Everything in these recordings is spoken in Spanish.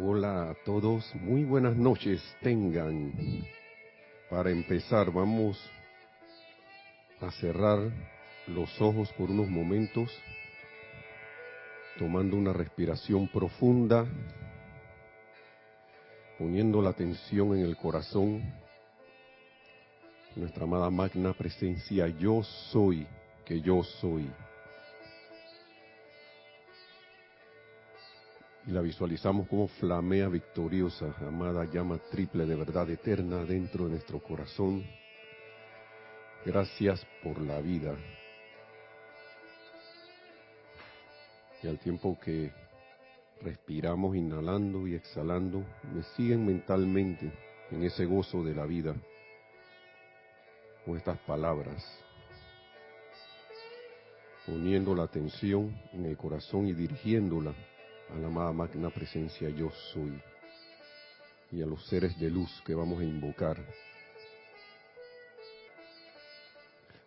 Hola a todos, muy buenas noches tengan. Para empezar vamos a cerrar los ojos por unos momentos, tomando una respiración profunda, poniendo la atención en el corazón, nuestra amada magna presencia, yo soy, que yo soy. Y la visualizamos como flamea victoriosa, amada llama triple de verdad eterna dentro de nuestro corazón. Gracias por la vida. Y al tiempo que respiramos inhalando y exhalando, me siguen mentalmente en ese gozo de la vida con estas palabras, poniendo la atención en el corazón y dirigiéndola a la amada magna presencia yo soy. Y a los seres de luz que vamos a invocar.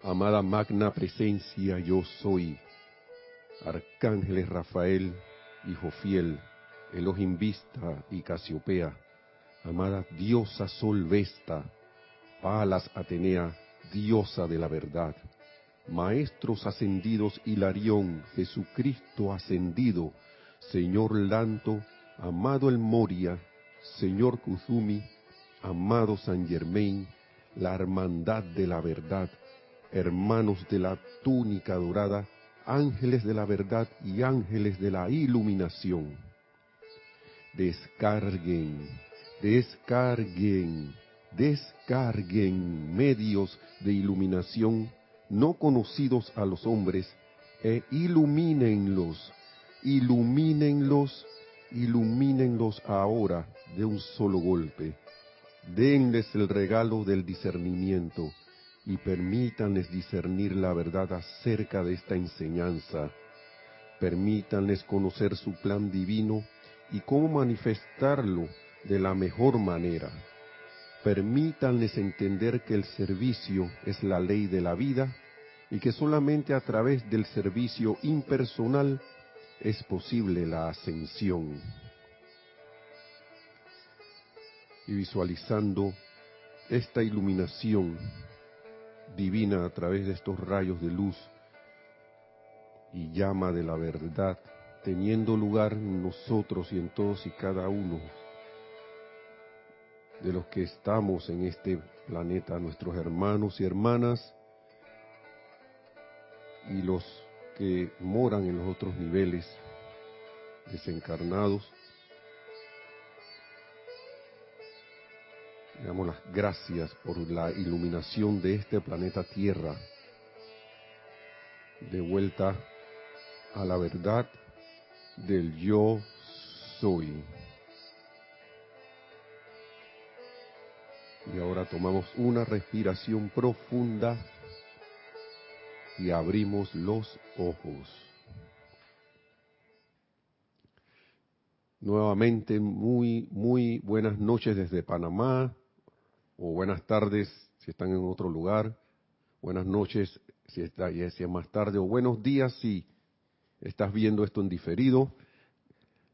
Amada magna presencia yo soy, arcángeles Rafael, hijo fiel, Elohim Vista y Casiopea, amada diosa Sol Vesta, Palas Atenea, diosa de la verdad, maestros ascendidos Hilarión, Jesucristo ascendido, Señor Lanto, amado El Moria, Señor Kuzumi, amado San Germain, la hermandad de la verdad, hermanos de la túnica dorada, ángeles de la verdad y ángeles de la iluminación. Descarguen, descarguen, descarguen medios de iluminación no conocidos a los hombres e ilumínenlos ilumínenlos, ilumínenlos ahora de un solo golpe. Denles el regalo del discernimiento y permítanles discernir la verdad acerca de esta enseñanza. Permítanles conocer su plan divino y cómo manifestarlo de la mejor manera. Permítanles entender que el servicio es la ley de la vida y que solamente a través del servicio impersonal es posible la ascensión. Y visualizando esta iluminación divina a través de estos rayos de luz y llama de la verdad, teniendo lugar en nosotros y en todos y cada uno de los que estamos en este planeta, nuestros hermanos y hermanas y los que moran en los otros niveles desencarnados. Damos las gracias por la iluminación de este planeta Tierra, de vuelta a la verdad del yo soy. Y ahora tomamos una respiración profunda y abrimos los ojos. Nuevamente, muy, muy buenas noches desde Panamá, o buenas tardes si están en otro lugar, buenas noches si, está, si es más tarde, o buenos días si estás viendo esto en diferido.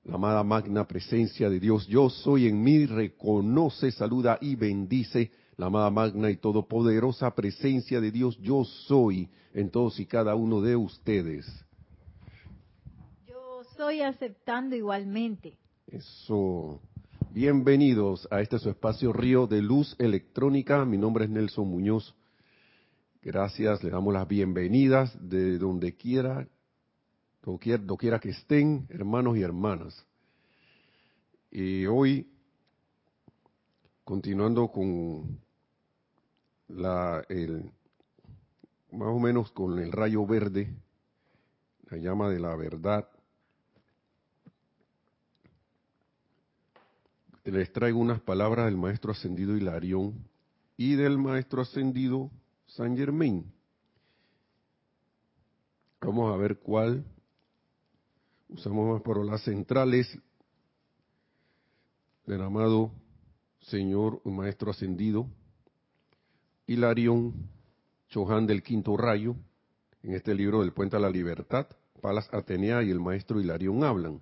La amada magna presencia de Dios, yo soy en mí, reconoce, saluda y bendice la amada magna y todopoderosa presencia de Dios, yo soy en todos y cada uno de ustedes. Yo soy aceptando igualmente. Eso. Bienvenidos a este su espacio Río de Luz Electrónica. Mi nombre es Nelson Muñoz. Gracias, le damos las bienvenidas de donde quiera, donde quiera que estén, hermanos y hermanas. Y hoy, continuando con la, el, más o menos con el rayo verde, la llama de la verdad. Les traigo unas palabras del maestro ascendido Hilarión y del maestro ascendido San Germain. Vamos a ver cuál usamos más por las centrales del amado Señor Maestro Ascendido Hilarión Chohan del Quinto Rayo, en este libro del Puente a la Libertad, Palas Atenea y el maestro Hilarión hablan.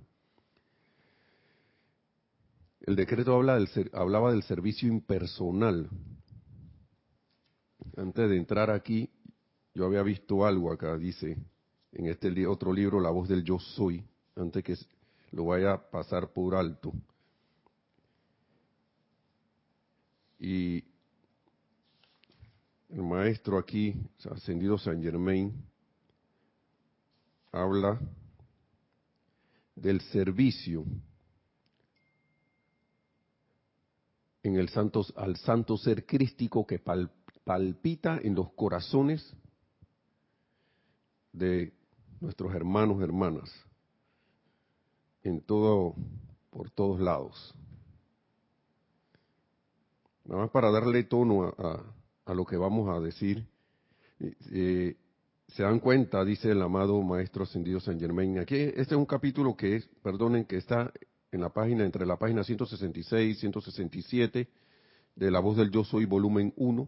El decreto habla del, hablaba del servicio impersonal. Antes de entrar aquí, yo había visto algo acá, dice, en este otro libro, La voz del yo soy, antes que lo vaya a pasar por alto. Y el maestro aquí, ascendido San Germain, habla del servicio en el santo, al santo ser crístico que palpita en los corazones de nuestros hermanos, hermanas, en todo, por todos lados. Nada más para darle tono a, lo que vamos a decir. Eh, eh, se dan cuenta, dice el amado Maestro Ascendido San Germain. Aquí, este es un capítulo que es, perdonen, que está en la página, entre la página 166 y 167 de La Voz del Yo Soy, volumen 1.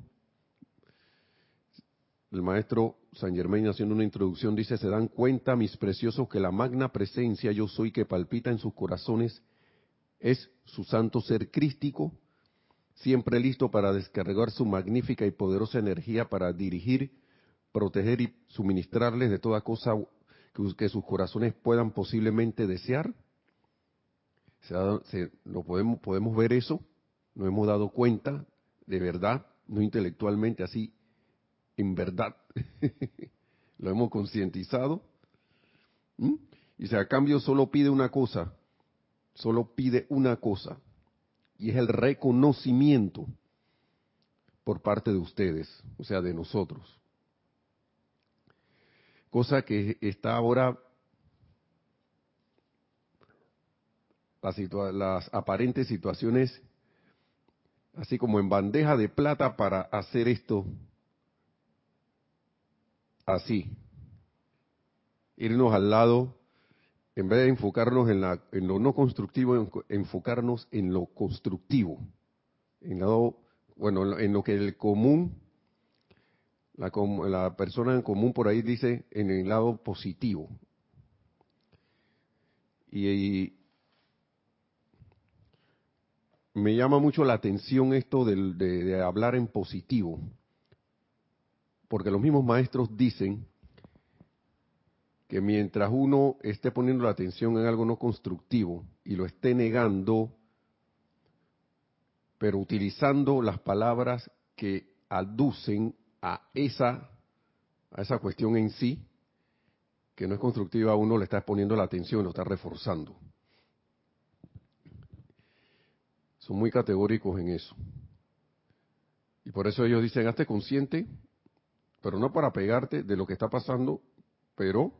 El Maestro San Germain haciendo una introducción dice, se dan cuenta, mis preciosos, que la magna presencia Yo Soy que palpita en sus corazones es su santo ser crístico, siempre listo para descargar su magnífica y poderosa energía para dirigir, proteger y suministrarles de toda cosa que, sus corazones puedan posiblemente desear. Se, lo podemos, podemos ver eso, nos hemos dado cuenta, de verdad, no intelectualmente, así, en verdad, lo hemos concientizado. Y si a cambio solo pide una cosa, solo pide una cosa, y es el reconocimiento por parte de ustedes, o sea, de nosotros. Cosa que está ahora las, aparentes situaciones así como en bandeja de plata para hacer esto así. Irnos al lado en vez de enfocarnos en, la, en lo no constructivo, enfocarnos en lo constructivo, en lo, bueno, en lo que el común, la, la persona en común por ahí dice en el lado positivo. Y, me llama mucho la atención esto de hablar en positivo, porque los mismos maestros dicen que mientras uno esté poniendo la atención en algo no constructivo y lo esté negando, pero utilizando las palabras que aducen a esa, a esa cuestión en sí, que no es constructiva, uno le está poniendo la atención, lo está reforzando. Son muy categóricos en eso. Y por eso ellos dicen, hazte consciente, pero no para pegarte de lo que está pasando, pero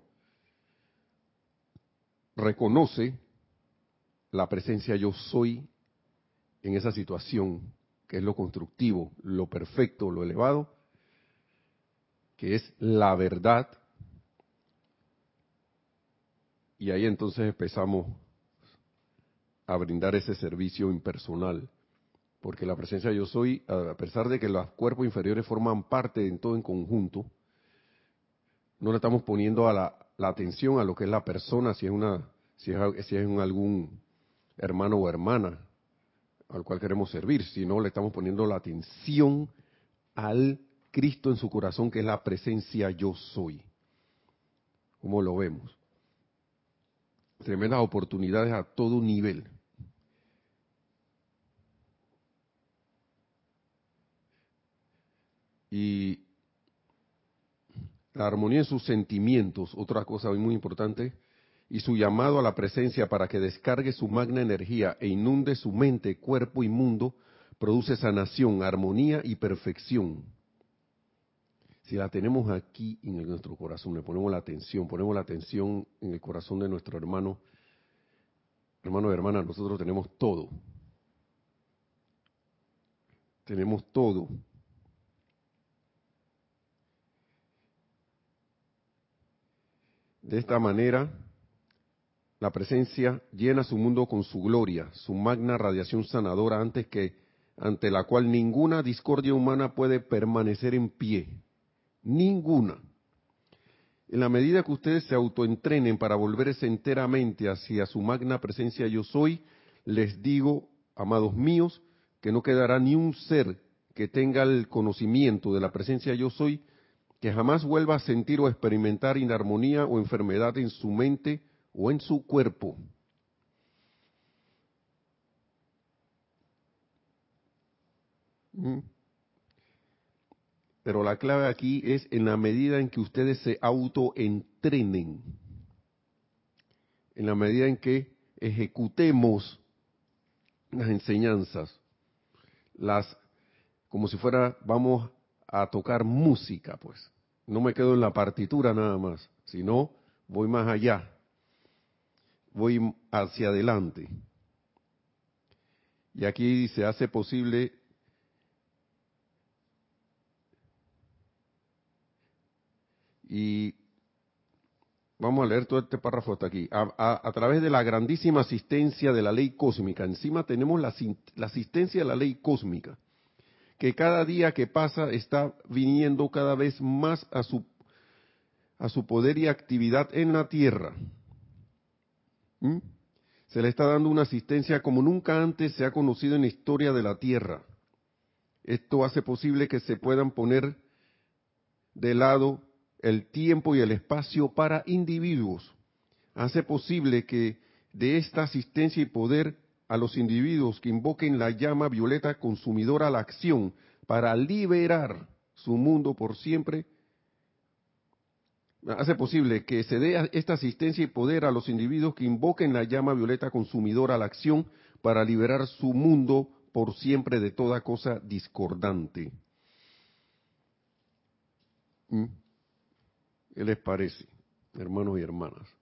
reconoce la presencia yo soy en esa situación, que es lo constructivo, lo perfecto, lo elevado, que es la verdad. Y ahí entonces empezamos a brindar ese servicio impersonal, porque la presencia yo soy, a pesar de que los cuerpos inferiores forman parte de todo en conjunto, no le estamos poniendo a la, la atención a lo que es la persona, si es una, si es, si es un, algún hermano o hermana al cual queremos servir, si no le estamos poniendo la atención al Cristo en su corazón, que es la presencia yo soy. ¿Cómo lo vemos? Tremendas oportunidades a todo nivel. Y la armonía en sus sentimientos, otra cosa muy importante, y su llamado a la presencia para que descargue su magna energía e inunde su mente, cuerpo y mundo, produce sanación, armonía y perfección. Si la tenemos aquí en nuestro corazón, le ponemos la atención, ponemos la atención en el corazón de nuestro hermano, hermano y hermana, nosotros tenemos todo. Tenemos todo. De esta manera, la presencia llena su mundo con su gloria, su magna radiación sanadora antes que ante la cual ninguna discordia humana puede permanecer en pie. Ninguna. En la medida que ustedes se autoentrenen para volverse enteramente hacia su magna presencia yo soy, les digo amados míos, que no quedará ni un ser que tenga el conocimiento de la presencia yo soy, que jamás vuelva a sentir o experimentar inarmonía o enfermedad en su mente o en su cuerpo. ¿Mm? Pero la clave aquí es en la medida en que ustedes se autoentrenen, en la medida en que ejecutemos las enseñanzas, las como si fuera vamos a tocar música, pues. No me quedo en la partitura nada más, sino voy más allá. Voy hacia adelante. Y aquí se hace posible y vamos a leer todo este párrafo hasta aquí. A, través de la grandísima asistencia de la ley cósmica, encima tenemos la, la asistencia de la ley cósmica que cada día que pasa está viniendo cada vez más a su, a su poder y actividad en la tierra. ¿Mm? Se le está dando una asistencia como nunca antes se ha conocido en la historia de la tierra. Esto hace posible que se puedan poner de lado el tiempo y el espacio para individuos. Hace posible que de esta asistencia y poder a los individuos que invoquen la llama violeta consumidora a la acción para liberar su mundo por siempre, hace posible que se dé esta asistencia y poder a los individuos que invoquen la llama violeta consumidora a la acción para liberar su mundo por siempre de toda cosa discordante. ¿Mm? ¿Qué les parece, hermanos y hermanas?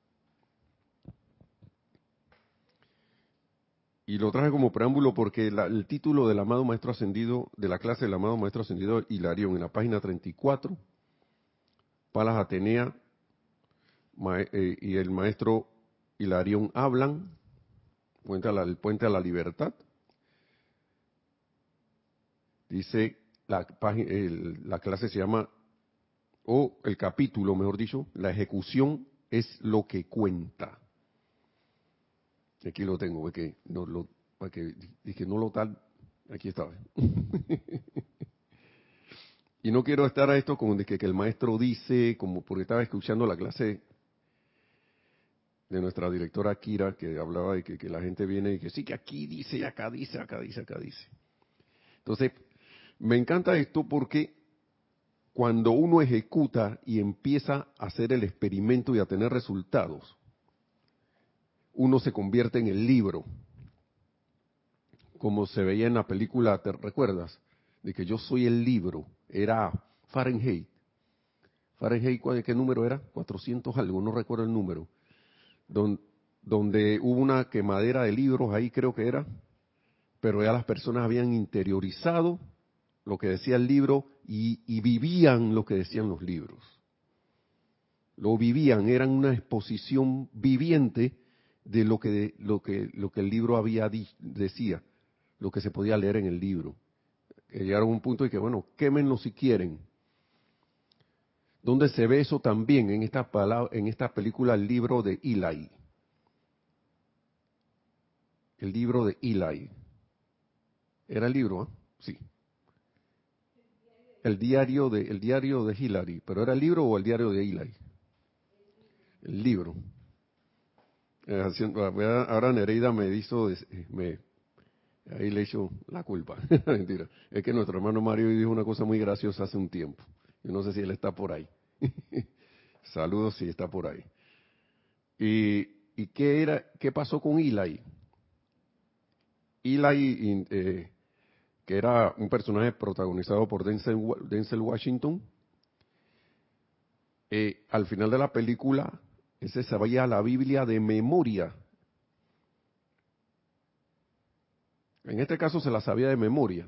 Y lo traje como preámbulo porque el título del amado maestro ascendido, de la clase del amado maestro ascendido Hilarión, en la página 34, Palas Atenea eh, y el maestro Hilarión hablan, puente a la, el puente a la libertad. Dice, la, la clase se llama, o el capítulo, mejor dicho, la ejecución es lo que cuenta. Aquí lo tengo, porque no lo, que dije no lo tal, aquí estaba. y no quiero estar a esto como de que, el maestro dice, como porque estaba escuchando la clase de nuestra directora Kira, que hablaba de que, que, la gente viene y que sí, que aquí dice, acá dice, acá dice, acá dice. Entonces, me encanta esto porque cuando uno ejecuta y empieza a hacer el experimento y a tener resultados, uno se convierte en el libro, como se veía en la película, ¿te recuerdas? De que yo soy el libro, era Fahrenheit. Fahrenheit, ¿qué número era? 400 algo, no recuerdo el número. donde hubo una quemadera de libros ahí creo que era, pero ya las personas habían interiorizado lo que decía el libro y, y vivían lo que decían los libros. Lo vivían, eran una exposición viviente de lo que, lo que, lo que el libro había decía, lo que se podía leer en el libro. llegaron a un punto de que, bueno, quémenlo si quieren. ¿Dónde se ve eso también? En esta, en esta película, el libro de Eli. El libro de Eli. ¿Era el libro? Ah? Sí. El diario de, el diario de Hillary. ¿Pero era el libro o el diario de Eli? El libro. Eh, ahora Nereida me hizo, me, ahí le echo la culpa. Mentira. Es que nuestro hermano Mario dijo una cosa muy graciosa hace un tiempo. Yo no sé si él está por ahí. Saludos si está por ahí. ¿Y, y qué, era, qué pasó con Eli? Eli, eh, que era un personaje protagonizado por Denzel, Washington, eh, al final de la película ese sabía la Biblia de memoria. En este caso se la sabía de memoria.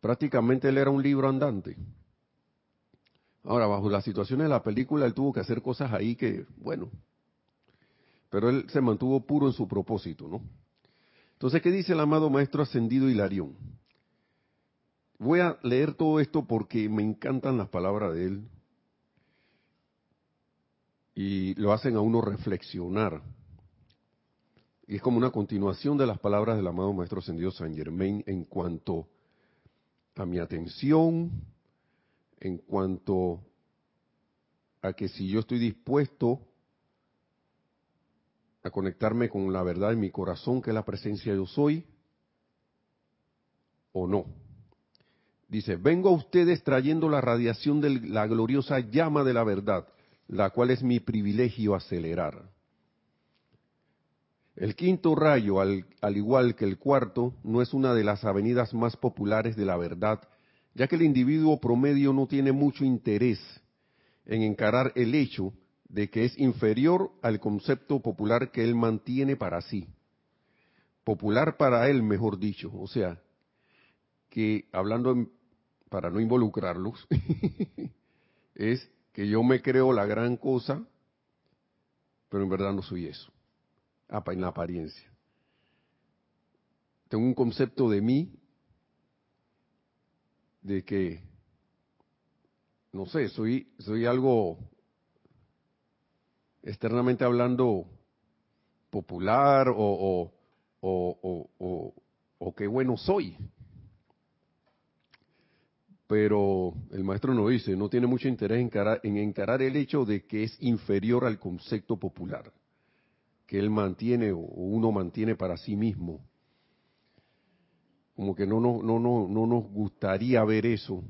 Prácticamente él era un libro andante. Ahora, bajo las situaciones de la película, él tuvo que hacer cosas ahí que, bueno, pero él se mantuvo puro en su propósito, ¿no? Entonces, ¿qué dice el amado Maestro Ascendido Hilarión? Voy a leer todo esto porque me encantan las palabras de él, y lo hacen a uno reflexionar. Y es como una continuación de las palabras del amado Maestro Ascendido San Germain en cuanto a mi atención, en cuanto a que si yo estoy dispuesto a conectarme con la verdad en mi corazón, que es la presencia yo soy, o no. Dice, vengo a ustedes trayendo la radiación de la gloriosa llama de la verdad, la cual es mi privilegio acelerar. El quinto rayo, al, igual que el cuarto, no es una de las avenidas más populares de la verdad, ya que el individuo promedio no tiene mucho interés en encarar el hecho de que es inferior al concepto popular que él mantiene para sí. Popular para él, mejor dicho. O sea, que hablando para no involucrarlos, es que yo me creo la gran cosa, pero en verdad no soy eso en la apariencia. Tengo un concepto de mí, de que, no sé, soy, soy algo externamente hablando popular o, o, o, o, o qué bueno soy. Pero el maestro nos dice, no tiene mucho interés en encarar, en encarar el hecho de que es inferior al concepto popular que él mantiene o uno mantiene para sí mismo. Como que no, no, no, no, no nos gustaría ver eso,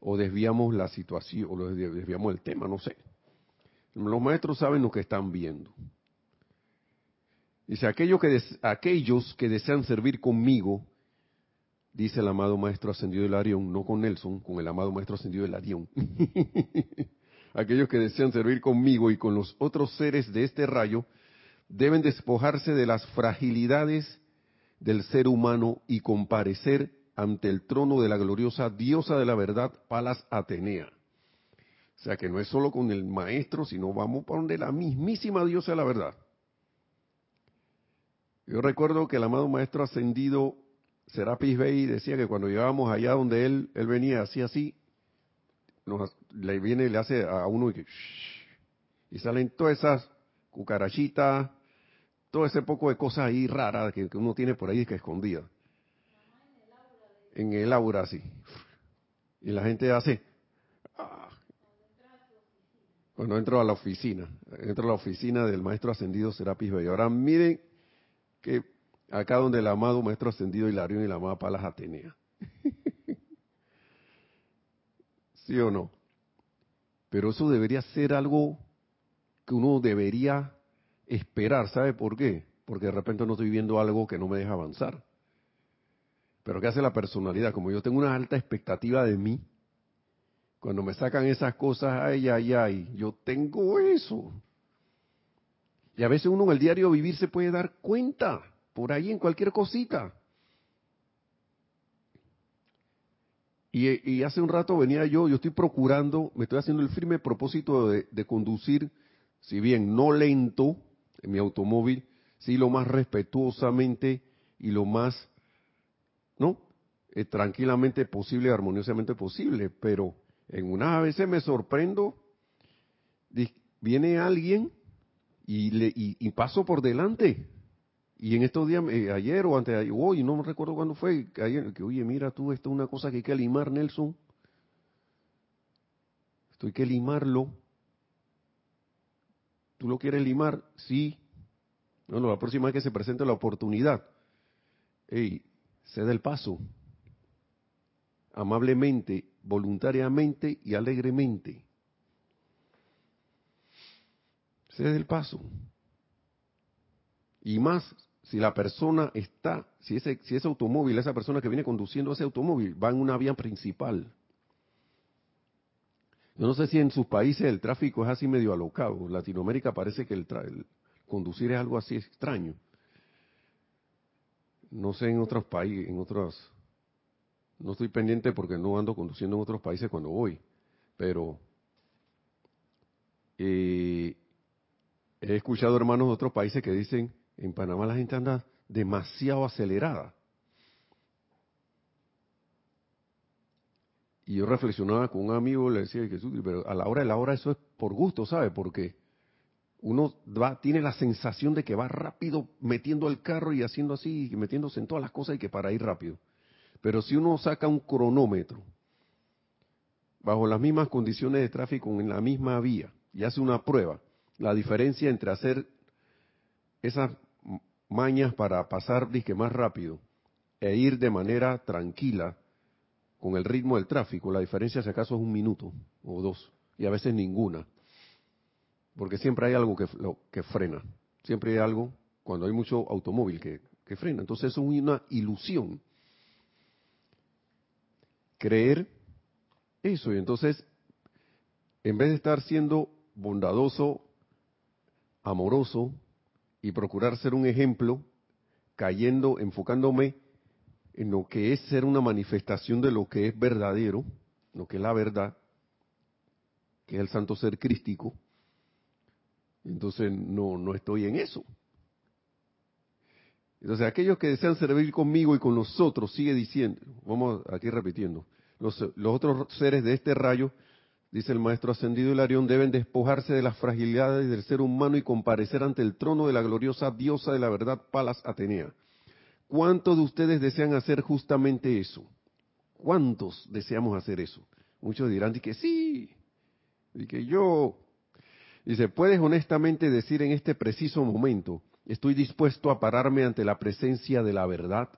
o desviamos la situación, o desviamos el tema, no sé. Los maestros saben lo que están viendo. Dice, aquellos que, aquellos que desean servir conmigo, dice el amado maestro ascendido del Arión, no con Nelson, con el amado maestro ascendido del Arión. aquellos que desean servir conmigo y con los otros seres de este rayo, deben despojarse de las fragilidades del ser humano y comparecer ante el trono de la gloriosa diosa de la verdad, Palas Atenea. O sea que no es solo con el maestro, sino vamos para donde la mismísima diosa de la verdad. Yo recuerdo que el amado maestro ascendido Serapis Bey decía que cuando llegábamos allá donde él, él venía así así, nos, le viene y le hace a uno y, que, y salen todas esas cucarachitas, todo ese poco de cosas ahí raras que, uno tiene por ahí que escondida. En el aura, sí. Y la gente hace... Ah. Cuando entro a la oficina, entro a la oficina del maestro ascendido Serapis Bey. Ahora miren que acá donde el amado maestro ascendido Hilarión y la amada Palas Atenea. ¿Sí o no? Pero eso debería ser algo que uno debería esperar. ¿Sabe por qué? Porque de repente no estoy viendo algo que no me deja avanzar. Pero ¿qué hace la personalidad? Como yo tengo una alta expectativa de mí, cuando me sacan esas cosas, ay, ay, ay, yo tengo eso. Y a veces uno en el diario vivir se puede dar cuenta, por ahí en cualquier cosita. Y, hace un rato venía yo, yo estoy procurando, me estoy haciendo el firme propósito de conducir, si bien no lento, en mi automóvil, sí lo más respetuosamente y lo más, ¿no? Eh, tranquilamente posible, armoniosamente posible, pero en una veces me sorprendo, viene alguien y, le, y, paso por delante. Y en estos días, eh, ayer o antes hoy, no me recuerdo cuándo fue, ayer, que oye, mira tú, esto es una cosa que hay que limar, Nelson. Esto hay que limarlo. ¿Tú lo quieres limar? Sí. No, la próxima vez que se presente la oportunidad, hey, cede el paso. Amablemente, voluntariamente y alegremente. Cede el paso. Y más si la persona está, si ese, si ese automóvil, esa persona que viene conduciendo ese automóvil, va en una vía principal yo no sé si en sus países el tráfico es así medio alocado. Latinoamérica parece que conducir es algo así extraño. No sé en otros países, en otros... No estoy pendiente porque no ando conduciendo en otros países cuando voy, pero eh, he escuchado hermanos de otros países que dicen, en Panamá la gente anda demasiado acelerada. Y yo reflexionaba con un amigo, le decía, Jesús, pero a la hora de la hora eso es por gusto, ¿sabe? Porque uno va, tiene la sensación de que va rápido metiendo el carro y haciendo así, y metiéndose en todas las cosas y que para ir rápido. Pero si uno saca un cronómetro bajo las mismas condiciones de tráfico en la misma vía y hace una prueba, la diferencia entre hacer esas mañas para pasar disque más rápido e ir de manera tranquila con el ritmo del tráfico, la diferencia si acaso es un minuto o dos y a veces ninguna. Porque siempre hay algo que, lo, que frena, siempre hay algo, cuando hay mucho automóvil que, que frena, entonces es una ilusión creer eso, y entonces, en vez de estar siendo bondadoso, amoroso, y procurar ser un ejemplo, cayendo, enfocándome en lo que es ser una manifestación de lo que es verdadero, lo que es la verdad, que es el santo ser crístico, entonces no, no estoy en eso. Entonces aquellos que desean servir conmigo y con nosotros, sigue diciendo, vamos aquí repitiendo, los, los otros seres de este rayo, dice el maestro ascendido Hilarión, deben despojarse de las fragilidades del ser humano y comparecer ante el trono de la gloriosa diosa de la verdad, Palas Atenea. ¿Cuántos de ustedes desean hacer justamente eso? ¿Cuántos deseamos hacer eso? Muchos dirán que sí, y que yo, Dice, ¿puedes honestamente decir en este preciso momento, estoy dispuesto a pararme ante la presencia de la verdad?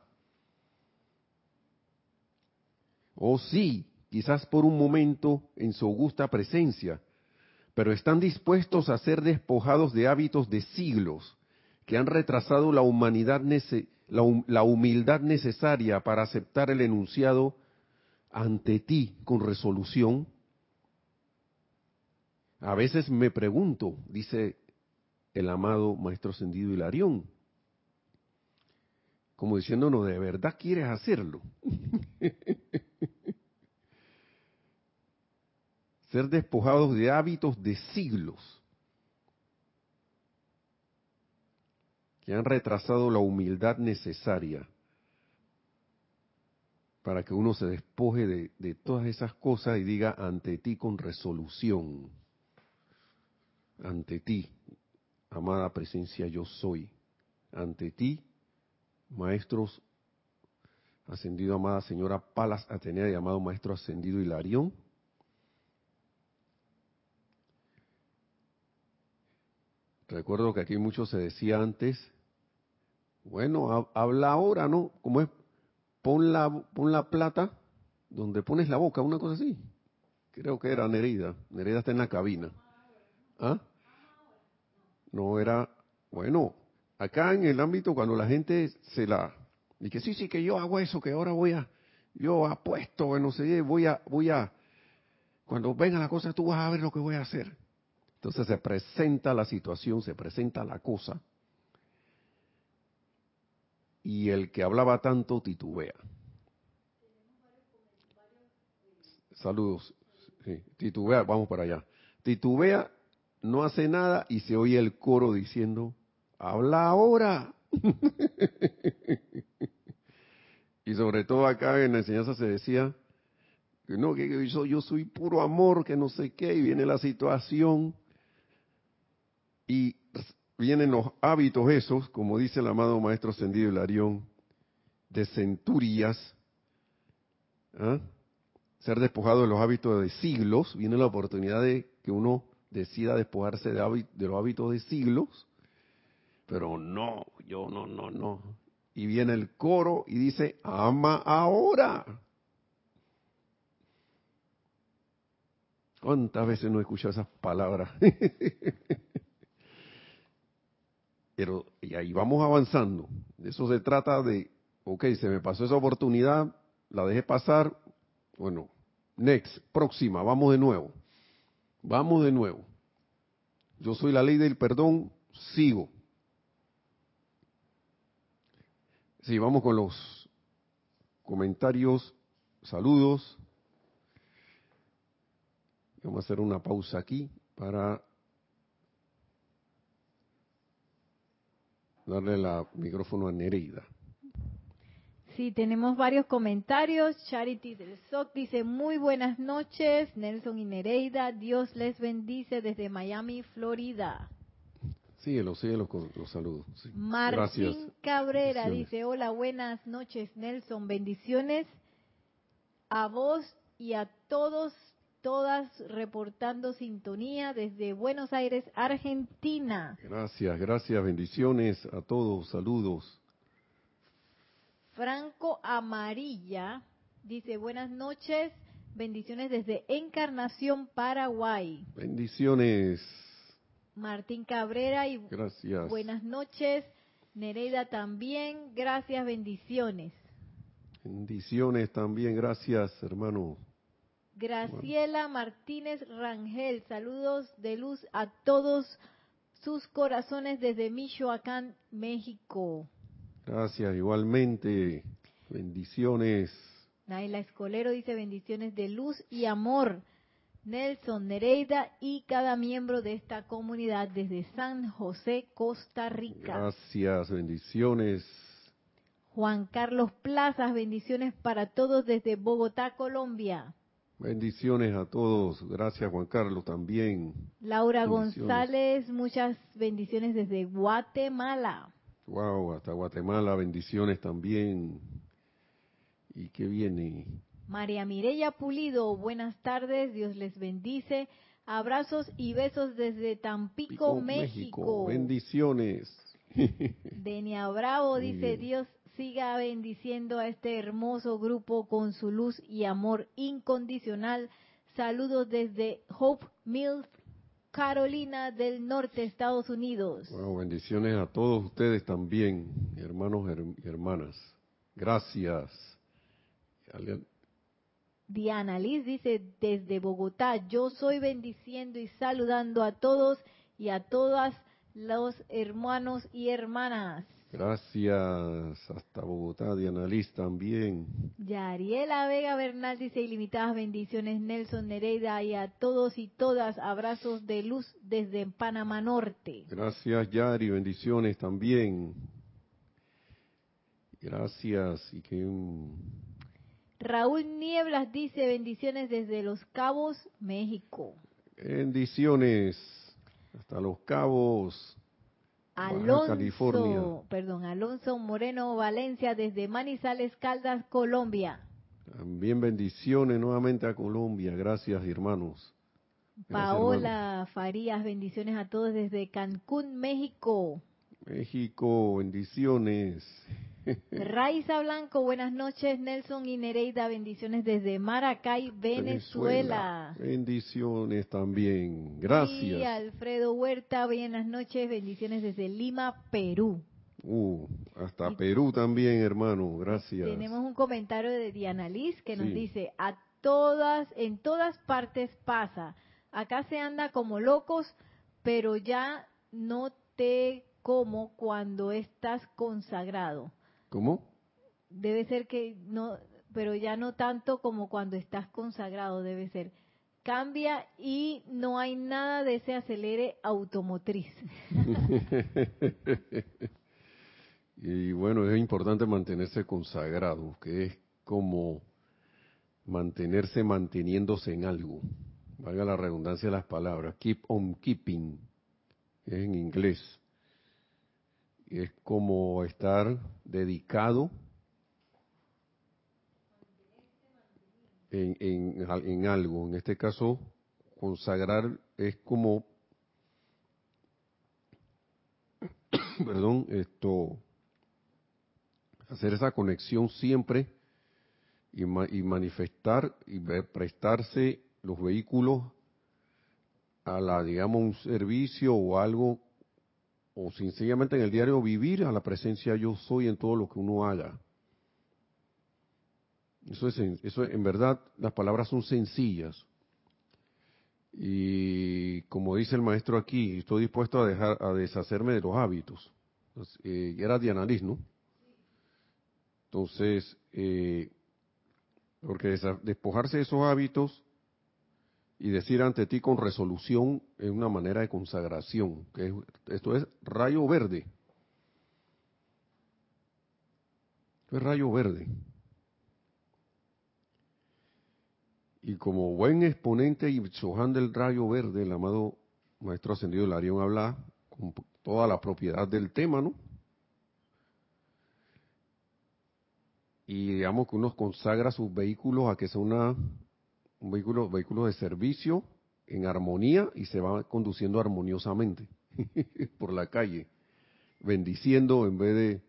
Oh sí, quizás por un momento en su augusta presencia, pero están dispuestos a ser despojados de hábitos de siglos que han retrasado la, humanidad la humildad necesaria para aceptar el enunciado ante ti con resolución a veces me pregunto, dice el amado Maestro Ascendido Hilarión, como diciéndonos, ¿de verdad quieres hacerlo? Ser despojados de hábitos de siglos que han retrasado la humildad necesaria para que uno se despoje de, todas esas cosas y diga ante ti con resolución ante ti, amada presencia yo soy, ante ti, maestros ascendido, amada señora Palas Atenea y amado maestro ascendido Hilarión, Recuerdo que aquí mucho se decía antes, bueno, habla ahora, ¿no? Como es, pon la, pon la plata donde pones la boca, una cosa así. Creo que era Nereida. Nereida está en la cabina. ¿Ah? No era, bueno, acá en el ámbito cuando la gente se la, y que sí, sí, que yo hago eso, que ahora voy a, yo apuesto, bueno, sé, voy a, voy a, cuando venga la cosa tú vas a ver lo que voy a hacer. Entonces se presenta la situación, se presenta la cosa, y el que hablaba tanto titubea. Saludos. titubea, vamos para allá. Titubea no hace nada y se oye el coro diciendo, habla ahora. y sobre todo acá en la enseñanza se decía, que no, que yo, yo soy puro amor, que no sé qué, y viene la situación y vienen los hábitos esos, como dice el amado maestro Ascendido Hilarión, de centurias, ¿ah? ser despojado de los hábitos de siglos, viene la oportunidad de que uno decida despojarse de, de los hábitos de siglos, pero no, yo no, no, no. Y viene el coro y dice, ama ahora. ¿Cuántas veces no he escuchado esas palabras? Pero y ahí vamos avanzando. De eso se trata de, ok, se me pasó esa oportunidad, la dejé pasar, bueno, next, próxima, vamos de nuevo. Vamos de nuevo. Yo soy la ley del perdón, sigo. Sí, vamos con los comentarios, saludos. Vamos a hacer una pausa aquí para darle el micrófono a Nereida. Sí, tenemos varios comentarios. Charity del SOC dice, muy buenas noches, Nelson y Nereida. Dios les bendice desde Miami, Florida. Síguelo, síguelo con los saludos. sí. Martín Gracias. Cabrera dice, hola, buenas noches Nelson, bendiciones a vos y a todos, todas reportando sintonía desde Buenos Aires, Argentina. Gracias, gracias, bendiciones a todos, saludos. Franco Amarilla dice, buenas noches, bendiciones desde Encarnación, Paraguay. Bendiciones, Martín Cabrera y gracias. buenas noches. Nereida también, gracias, bendiciones. Bendiciones también, gracias, hermano. Graciela Martínez Rangel, saludos de luz a todos sus corazones desde Michoacán, México. Gracias, igualmente. Bendiciones. Naila Escolero dice bendiciones de luz y amor. Nelson Nereida y cada miembro de esta comunidad desde San José, Costa Rica. Gracias, bendiciones. Juan Carlos Plazas, bendiciones para todos desde Bogotá, Colombia. Bendiciones a todos. Gracias, Juan Carlos, también. Laura. González, muchas bendiciones desde Guatemala. Wow, hasta Guatemala, bendiciones también. ¿Y qué viene? María Mireya Pulido, buenas tardes, Dios les bendice. Abrazos y besos desde Tampico, Pico, México. Bendiciones. Denia Bravo Muy dice, bien. Dios siga bendiciendo a este hermoso grupo con su luz y amor incondicional. Saludos desde Hope Mills, Carolina del Norte, Estados Unidos. Wow, bendiciones a todos ustedes también, hermanos her- y hermanas. Gracias. Diana Liz dice desde Bogotá, yo soy bendiciendo y saludando a todos y a todas los hermanos y hermanas. Gracias. Hasta Bogotá, Diana Liz también. Yariela Vega Bernal dice ilimitadas bendiciones Nelson Nereida y a todos y todas abrazos de luz desde Panamá Norte. Gracias, Yari. Bendiciones también. Gracias. Y que Raúl Nieblas dice bendiciones desde Los Cabos, México. bendiciones. Hasta Los Cabos. Alonso, California. perdón, Alonso Moreno Valencia desde Manizales Caldas, Colombia. También bendiciones nuevamente a Colombia. Gracias, hermanos. Gracias, Paola Farías, bendiciones a todos desde Cancún, México. México, bendiciones. Raiza Blanco, buenas noches. Nelson y Nereida, bendiciones desde Maracay, Venezuela. Bendiciones también. Y Gracias. Alfredo Huerta, buenas noches. Bendiciones desde Lima, Perú. Uh, hasta Y- Perú también, hermano. Gracias. Tenemos un comentario de Diana Liz que nos Sí. dice, a todas, en todas partes pasa. Acá se anda como locos, pero ya no te como cuando estás consagrado. ¿Cómo? Debe ser que no, pero ya no tanto como cuando estás consagrado, debe ser. Cambia y no hay nada de ese acelere automotriz. y bueno, es importante mantenerse consagrado, que es como mantenerse manteniéndose en algo. Valga la redundancia de las palabras. Keep on keeping. Es en inglés. Es como estar dedicado en, en, en algo. En este caso, consagrar es como, perdón, esto, hacer esa conexión siempre y, ma- y manifestar y prestarse los vehículos a la, digamos, un servicio o algo, o sencillamente en el diario vivir a la presencia yo soy en todo lo que uno haga. Eso es, eso en verdad, las palabras son sencillas. Y como dice el maestro aquí, estoy dispuesto a dejar, a deshacerme de los hábitos. Pues, eh, era Diana Liz, ¿no? Entonces, eh, porque despojarse de esos hábitos y decir ante ti con resolución es una manera de consagración. Que es- esto es rayo verde. Esto es rayo verde. Y como buen exponente y Chohan del rayo verde, el amado maestro ascendido Larión habla, con toda la propiedad del tema, ¿no? Y digamos que uno consagra sus vehículos a que sea una, un vehículo, vehículo de servicio en armonía y se va conduciendo armoniosamente por la calle, bendiciendo en vez de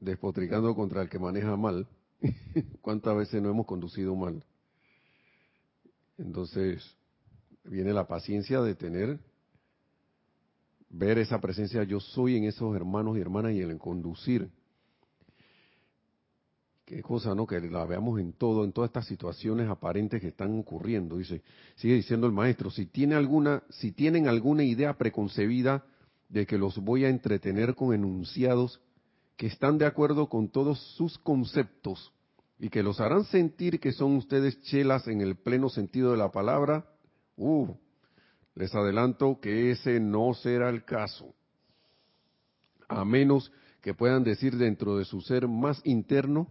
despotricando contra el que maneja mal. ¿Cuántas veces no hemos conducido mal? Entonces, viene la paciencia de tener, ver esa presencia yo soy en esos hermanos y hermanas y en el conducir. Qué cosa, ¿no? Que la veamos en todo, en todas estas situaciones aparentes que están ocurriendo. Dice, sigue diciendo el maestro, si tiene alguna, si tienen alguna idea preconcebida de que los voy a entretener con enunciados que están de acuerdo con todos sus conceptos y que los harán sentir que son ustedes chelas en el pleno sentido de la palabra, uh, les adelanto que ese no será el caso. A menos que puedan decir dentro de su ser más interno,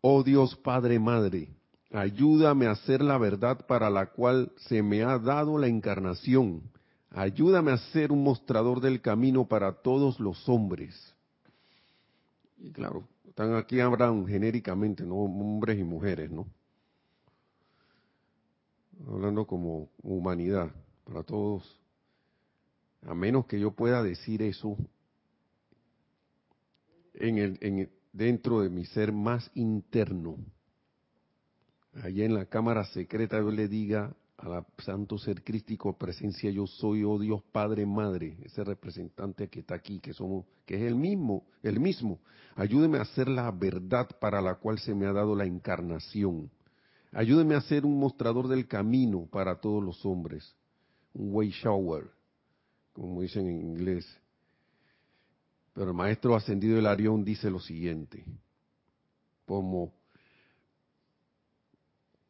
oh Dios Padre Madre, ayúdame a hacer la verdad para la cual se me ha dado la encarnación. Ayúdame a ser un mostrador del camino para todos los hombres. Y claro, están aquí hablan genéricamente, ¿no? Hombres y mujeres, ¿no? Hablando como humanidad, para todos. A menos que yo pueda decir eso en el, en dentro de mi ser más interno. Allá en la cámara secreta yo le diga a santo ser crístico presencia yo soy, oh Dios Padre Madre, ese representante que está aquí, que somos, que es el mismo, el mismo. Ayúdeme a hacer la verdad para la cual se me ha dado la encarnación. Ayúdeme a ser un mostrador del camino para todos los hombres, un way shower, como dicen en inglés. Pero el maestro ascendido del Arión dice lo siguiente, como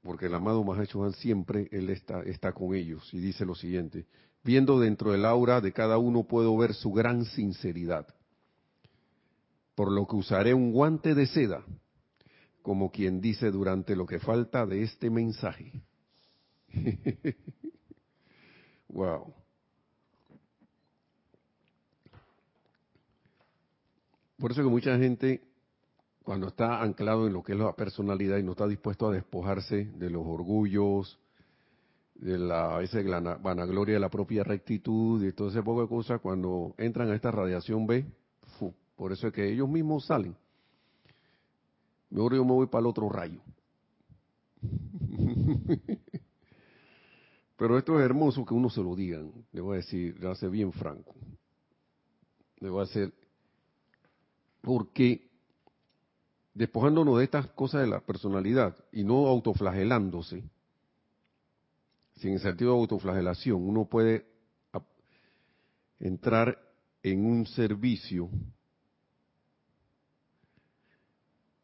porque el amado Mahachohan siempre él está, está con ellos y dice lo siguiente, viendo dentro del aura de cada uno puedo ver su gran sinceridad, por lo que usaré un guante de seda, como quien dice durante lo que falta de este mensaje. wow. Por eso que mucha gente cuando está anclado en lo que es la personalidad y no está dispuesto a despojarse de los orgullos, de la, esa vanagloria de la propia rectitud y todo ese poco de cosas, cuando entran a esta radiación B, por eso es que ellos mismos salen. Mejor yo me voy para el otro rayo. Pero esto es hermoso que uno se lo digan, le voy a decir, le hace bien franco. Le voy a hacer, porque despojándonos de estas cosas de la personalidad y no autoflagelándose, sin el sentido de autoflagelación, uno puede entrar en un servicio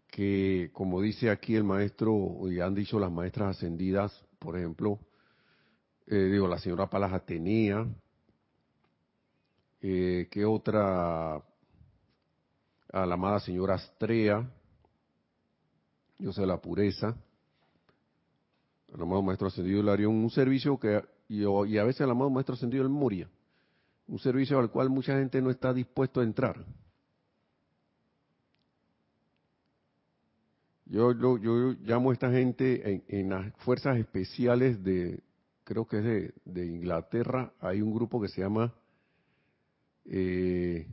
que, como dice aquí el maestro, y han dicho las maestras ascendidas, por ejemplo, eh, digo, la señora Palas Atenea, eh, que otra, a la amada señora Astrea, yo sé la pureza, el amado Maestro Ascendido Larión, un servicio que, y, y, a veces el amado Maestro Ascendido el Moria, un servicio al cual mucha gente no está dispuesto a entrar. Yo, llamo a esta gente en, las fuerzas especiales de, creo que es de, de Inglaterra, hay un grupo que se llama eh,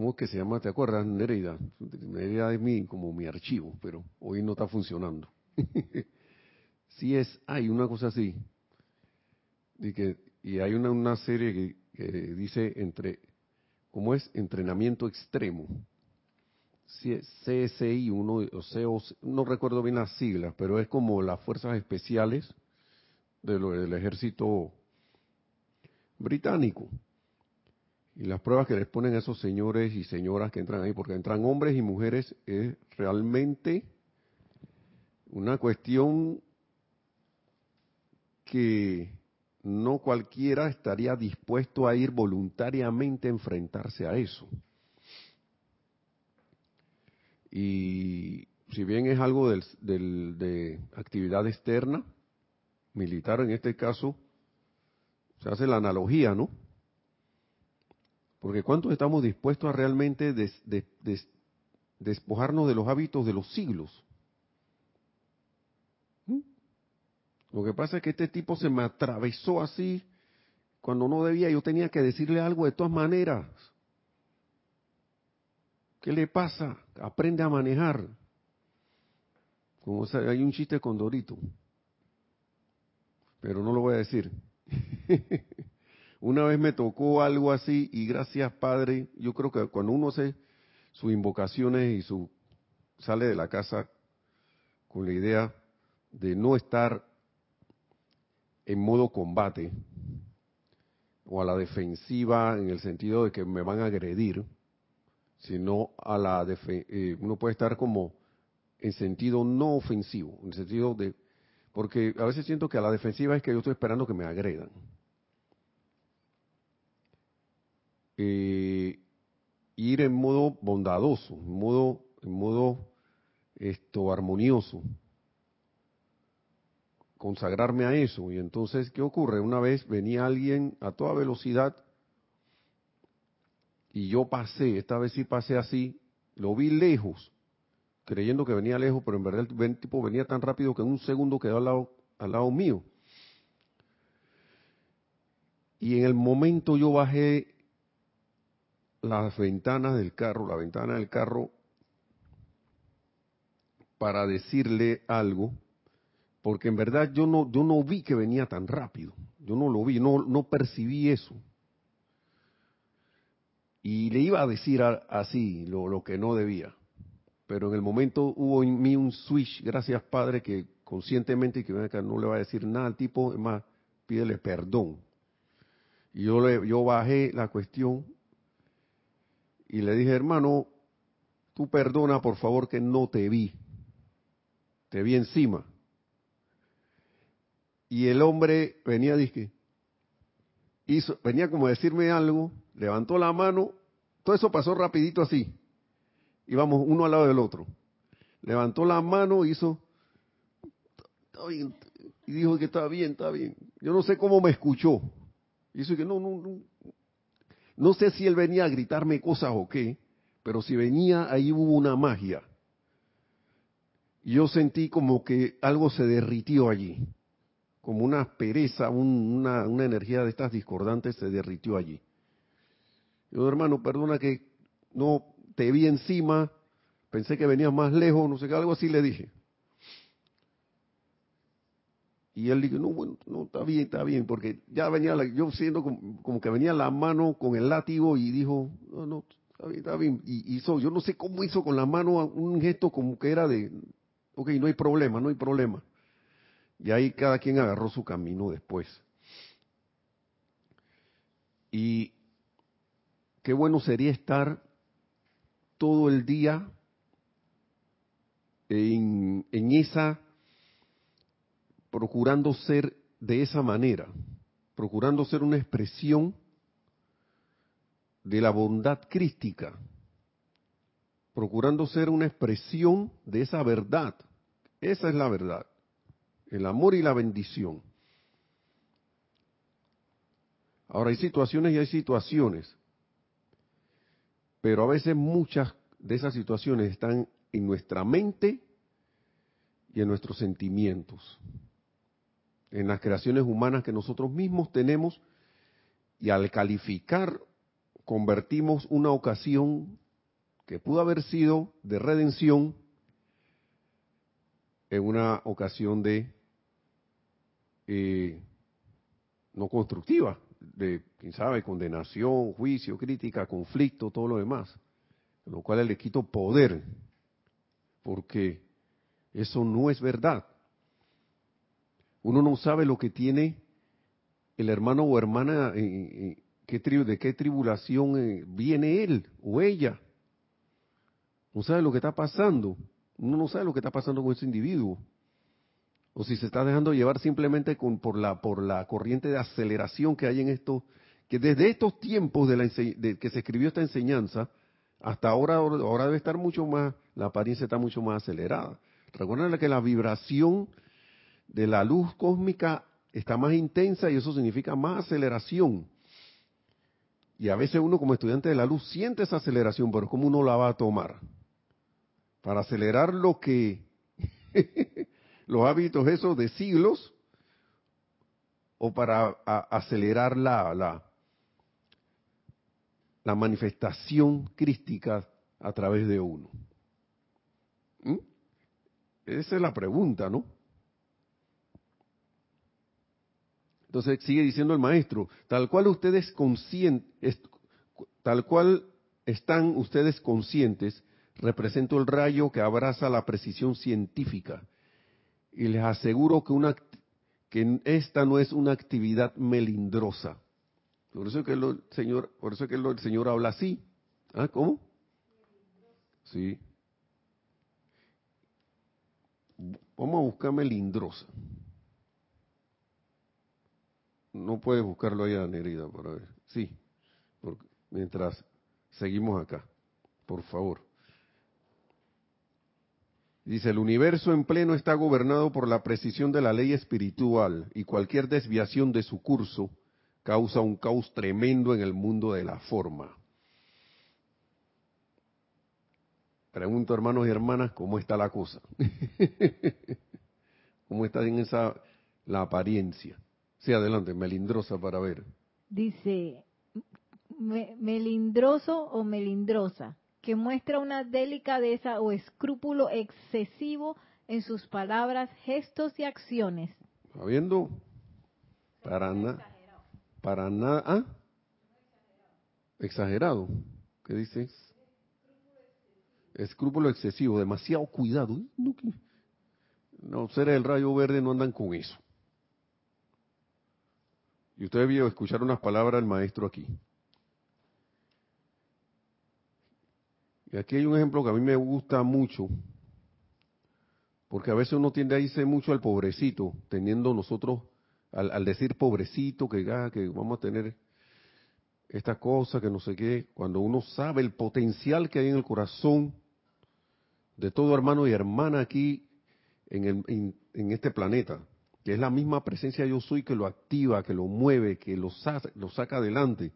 ¿Cómo que se llama? ¿Te acuerdas, Nereida? Nereida es mi, como mi archivo, pero hoy no está funcionando. sí es, hay una cosa así. Y, que, y hay una, una serie que, dice entre, ¿cómo es? Entrenamiento extremo. CSI, uno, o no recuerdo bien las siglas, pero es como las fuerzas especiales del ejército británico y las pruebas que les ponen esos señores y señoras que entran ahí, porque entran hombres y mujeres, es realmente una cuestión que no cualquiera estaría dispuesto a ir voluntariamente a enfrentarse a eso. Y si bien es algo del, de actividad externa, militar en este caso, se hace la analogía, ¿no? Porque ¿cuántos estamos dispuestos a realmente despojarnos de los hábitos de los siglos? ¿Mm? Lo que pasa es que este tipo se me atravesó así cuando no debía. Yo tenía que decirle algo de todas maneras. ¿Qué le pasa? Aprende a manejar. Como hay un chiste con Dorito, pero no lo voy a decir. Una vez me tocó algo así y gracias Padre, yo creo que cuando uno hace sus invocaciones y su sale de la casa con la idea de no estar en modo combate o a la defensiva en el sentido de que me van a agredir, sino a la eh, uno puede estar como en sentido no ofensivo, en sentido de porque a veces siento que a la defensiva es que yo estoy esperando que me agredan. Eh, ir en modo bondadoso, en modo, en modo esto armonioso, consagrarme a eso. Y entonces, ¿qué ocurre? Una vez venía alguien a toda velocidad y yo pasé, esta vez sí pasé así, lo vi lejos, creyendo que venía lejos, pero en verdad el tipo venía tan rápido que en un segundo quedó al lado, al lado mío. Y en el momento yo bajé las ventanas del carro, la ventana del carro, para decirle algo, porque en verdad yo no, yo no vi que venía tan rápido, yo no lo vi, no, no percibí eso. Y le iba a decir así lo, lo que no debía, pero en el momento hubo en mí un switch, gracias Padre, que conscientemente que no le va a decir nada al tipo, es más, pídele perdón. Y yo, le, yo bajé la cuestión y le dije, hermano, tú perdona por favor que no te vi, te vi encima. Y el hombre venía, dije, hizo, venía como a decirme algo, levantó la mano, todo eso pasó rapidito así, íbamos uno al lado del otro. Levantó la mano, hizo, está bien, y dijo que está bien, está bien. Yo no sé cómo me escuchó. Hizo que no, no, no, no sé si él venía a gritarme cosas o qué, pero si venía, ahí hubo una magia. Yo sentí como que algo se derritió allí, como una pereza, una, una energía de estas discordantes se derritió allí. Yo, hermano, perdona que no te vi encima, pensé que venías más lejos, no sé qué, algo así le dije. Y él dijo, no, bueno, no, está bien, está bien, porque ya venía, yo siento como, que venía la mano con el látigo y dijo, no, no, está bien, está bien. Y hizo, yo no sé cómo hizo con la mano un gesto como que era de, ok, no hay problema, no hay problema. Y ahí cada quien agarró su camino después. Y qué bueno sería estar todo el día en esa procurando ser de esa manera, procurando ser una expresión de la bondad crística, procurando ser una expresión de esa verdad. Esa es la verdad, el amor y la bendición. Ahora hay situaciones y hay situaciones, pero a veces muchas de esas situaciones están en nuestra mente y en nuestros sentimientos en las creaciones humanas que nosotros mismos tenemos y al calificar convertimos una ocasión que pudo haber sido de redención en una ocasión de eh, no constructiva, de, quién sabe, condenación, juicio, crítica, conflicto, todo lo demás. lo cual le quito poder, porque eso no es verdad. Uno no sabe lo que tiene el hermano o hermana, eh, eh, de qué tribulación eh, viene él o ella. No sabe lo que está pasando. Uno no sabe lo que está pasando con ese individuo. O si se está dejando llevar simplemente con, por, la, por la corriente de aceleración que hay en esto, que desde estos tiempos de, la, que se escribió esta enseñanza, hasta ahora, ahora debe estar mucho más, la apariencia está mucho más acelerada. Recuerden que la vibración de la luz cósmica está más intensa y eso significa más aceleración. Y a veces uno como estudiante de la luz siente esa aceleración, pero ¿cómo uno la va a tomar? Para acelerar lo que los hábitos esos de siglos o para acelerar la, la, la manifestación crística a través de uno. ¿Mm? Esa es la pregunta, ¿no? Entonces sigue diciendo el maestro, tal cual ustedes conscientes, tal cual están ustedes conscientes, represento el rayo que abraza la precisión científica y les aseguro que una que esta no es una actividad melindrosa. Por eso que el Señor, por eso que el Señor habla así. ¿Ah, cómo? Sí. Vamos a buscar melindrosa. No puedes buscarlo allá, Nerida, para ver. Sí, mientras seguimos acá, por favor. Dice, el universo en pleno está gobernado por la precisión de la ley espiritual y cualquier desviación de su curso causa un caos tremendo en el mundo de la forma. Pregunto, hermanos y hermanas, ¿cómo está la cosa? ¿Cómo está en esa la apariencia? Sí, adelante, melindrosa para ver. Dice, melindroso o melindrosa, que muestra una delicadeza o escrúpulo excesivo en sus palabras, gestos y acciones. Habiendo para nada, para nada, ¿ah? exagerado, ¿qué dices? Escrúpulo excesivo, demasiado cuidado. No, no seres del rayo verde no andan con eso. Y ustedes vio escuchar unas palabras del maestro aquí. Y aquí hay un ejemplo que a mí me gusta mucho, porque a veces uno tiende a irse mucho al pobrecito, teniendo nosotros, al, decir pobrecito, que, ah, que vamos a tener esta cosa, que no sé qué, cuando uno sabe el potencial que hay en el corazón de todo hermano y hermana aquí en, el, en este planeta, que es la misma presencia yo soy que lo activa, que lo mueve, que lo, lo saca adelante.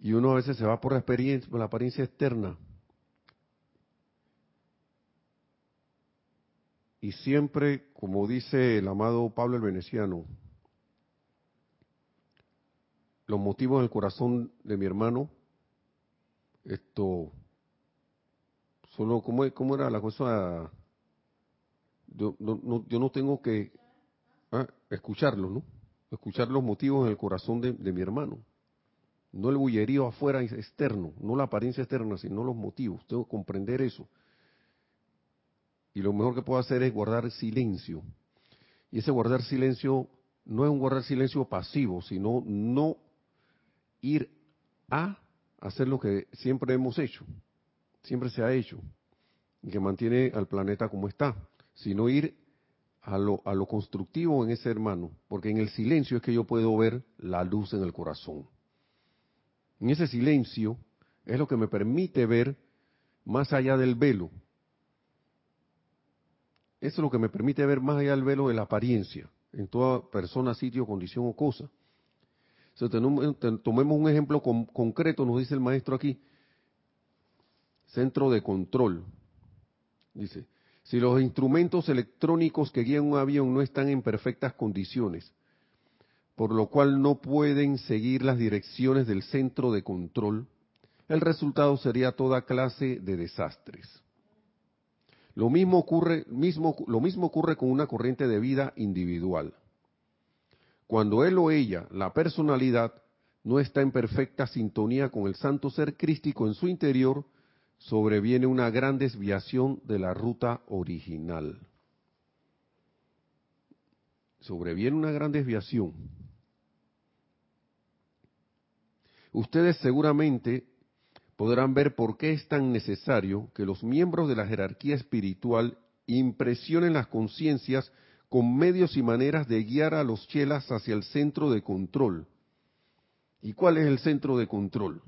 Y uno a veces se va por la apariencia externa. Y siempre, como dice el amado Pablo el Veneciano, los motivos del corazón de mi hermano, esto, solo, ¿cómo, cómo era la cosa? Yo no, yo no tengo que ah, escucharlo, ¿no? Escuchar los motivos en el corazón de, mi hermano. No el bullerío afuera externo, no la apariencia externa, sino los motivos. Tengo que comprender eso. Y lo mejor que puedo hacer es guardar silencio. Y ese guardar silencio no es un guardar silencio pasivo, sino no ir a hacer lo que siempre hemos hecho, siempre se ha hecho, y que mantiene al planeta como está sino ir a lo, a lo constructivo en ese hermano, porque en el silencio es que yo puedo ver la luz en el corazón. En ese silencio es lo que me permite ver más allá del velo. Eso es lo que me permite ver más allá del velo de la apariencia, en toda persona, sitio, condición o cosa. tomemos un ejemplo concreto, nos dice el maestro aquí, centro de control. Dice, si los instrumentos electrónicos que guían un avión no están en perfectas condiciones, por lo cual no pueden seguir las direcciones del centro de control, el resultado sería toda clase de desastres. Lo mismo ocurre, lo mismo ocurre con una corriente de vida individual. Cuando él o ella, la personalidad, no está en perfecta sintonía con el santo ser crístico en su interior, sobreviene una gran desviación de la ruta original. Sobreviene una gran desviación. Ustedes seguramente podrán ver por qué es tan necesario que los miembros de la jerarquía espiritual impresionen las conciencias con medios y maneras de guiar a los chelas hacia el centro de control. ¿Y cuál es el centro de control?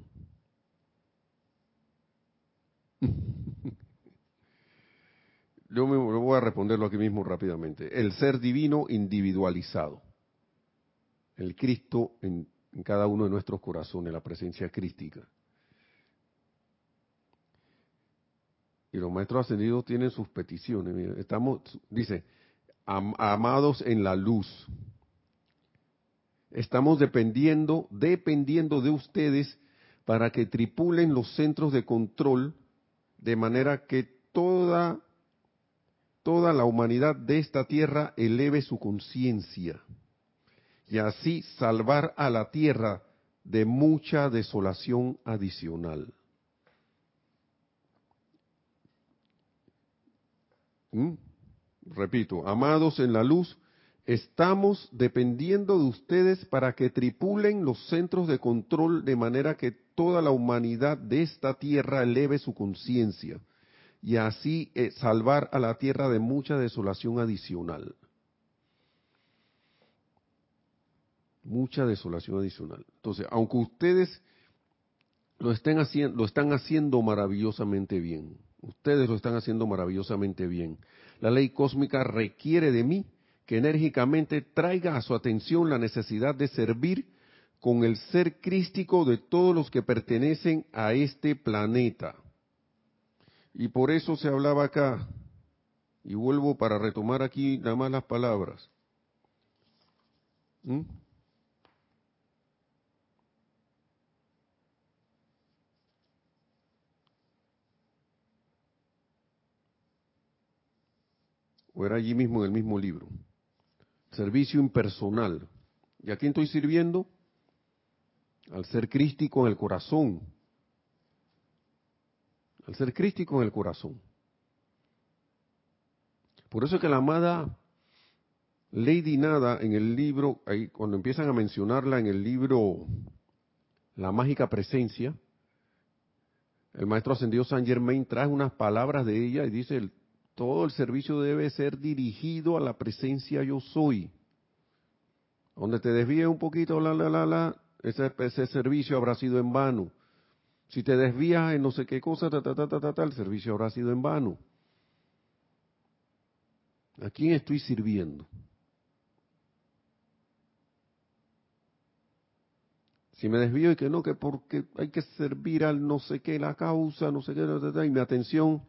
Yo me voy a responderlo aquí mismo rápidamente. El ser divino individualizado. El Cristo en, cada uno de nuestros corazones, la presencia crística. Y los maestros ascendidos tienen sus peticiones. Estamos, dice, amados en la luz. Estamos dependiendo, dependiendo de ustedes para que tripulen los centros de control de manera que toda toda la humanidad de esta tierra eleve su conciencia y así salvar a la tierra de mucha desolación adicional. ¿Mm? Repito, amados en la luz, estamos dependiendo de ustedes para que tripulen los centros de control de manera que toda la humanidad de esta tierra eleve su conciencia y así eh, salvar a la tierra de mucha desolación adicional. Mucha desolación adicional. Entonces, aunque ustedes lo estén haciendo, lo están haciendo maravillosamente bien. Ustedes lo están haciendo maravillosamente bien. La ley cósmica requiere de mí que enérgicamente traiga a su atención la necesidad de servir con el ser crístico de todos los que pertenecen a este planeta. Y por eso se hablaba acá, y vuelvo para retomar aquí nada más las palabras. ¿Mm? o era allí mismo en el mismo libro. Servicio impersonal. ¿Y a quién estoy sirviendo? Al ser crístico en el corazón, al ser crístico en el corazón. Por eso es que la amada Lady Nada en el libro, ahí cuando empiezan a mencionarla en el libro La mágica presencia, el maestro ascendido San Germain trae unas palabras de ella y dice, todo el servicio debe ser dirigido a la presencia yo soy. Donde te desvíe un poquito, la, la, la, la, ese, ese servicio habrá sido en vano. Si te desvías en no sé qué cosa, ta, ta, ta, ta, ta, el servicio habrá sido en vano. ¿A quién estoy sirviendo? Si me desvío y que no, que porque hay que servir al no sé qué, la causa, no sé qué, y mi atención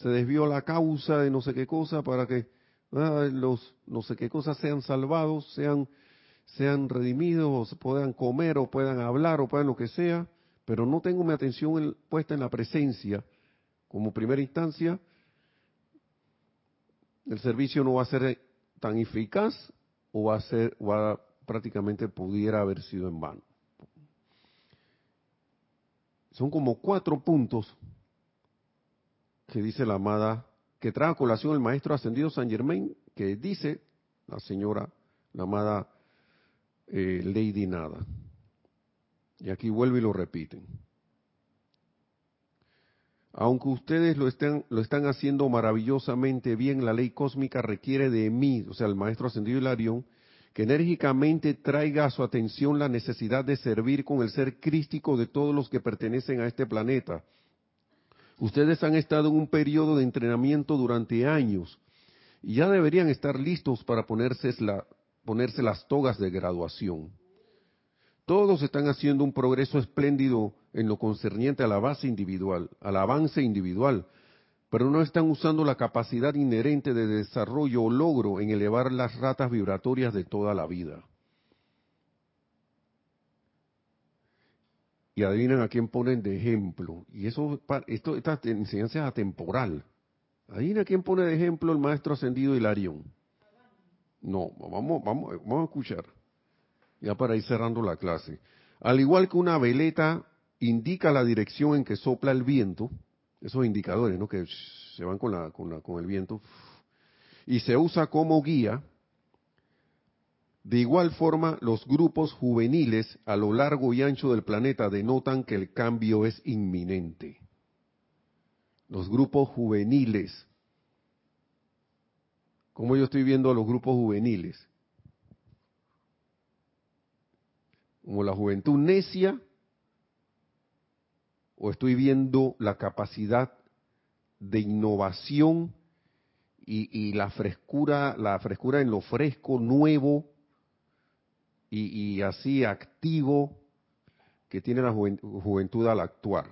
se desvió la causa de no sé qué cosa para que ah, los no sé qué cosas sean salvados, sean, sean redimidos, o puedan comer o puedan hablar o puedan lo que sea, pero no tengo mi atención puesta en la presencia como primera instancia, el servicio no va a ser tan eficaz o va a ser, va prácticamente pudiera haber sido en vano. Son como cuatro puntos que dice la amada, que trae a colación el maestro ascendido San Germain, que dice la señora, la amada eh, Lady Nada. Y aquí vuelve y lo repiten. Aunque ustedes lo estén, lo están haciendo maravillosamente bien, la ley cósmica requiere de mí, o sea, el maestro ascendido Hilarión, que enérgicamente traiga a su atención la necesidad de servir con el ser crístico de todos los que pertenecen a este planeta. Ustedes han estado en un periodo de entrenamiento durante años y ya deberían estar listos para ponerse, ponerse las togas de graduación. Todos están haciendo un progreso espléndido en lo concerniente a la base individual, al avance individual, pero no están usando la capacidad inherente de desarrollo o logro en elevar las ratas vibratorias de toda la vida. Y adivinan a quién ponen de ejemplo. Y eso, esto, esta enseñanza es atemporal. Adivina quién pone de ejemplo el maestro ascendido Hilarión. No, vamos, vamos, vamos a escuchar ya para ir cerrando la clase. Al igual que una veleta indica la dirección en que sopla el viento, esos indicadores, ¿no? Que se van con, la, con, la, con el viento, y se usa como guía, de igual forma los grupos juveniles a lo largo y ancho del planeta denotan que el cambio es inminente. Los grupos juveniles. ¿Cómo yo estoy viendo a los grupos juveniles? como la juventud necia o estoy viendo la capacidad de innovación y, la frescura, la frescura en lo fresco, nuevo, y, así activo que tiene la juventud al actuar.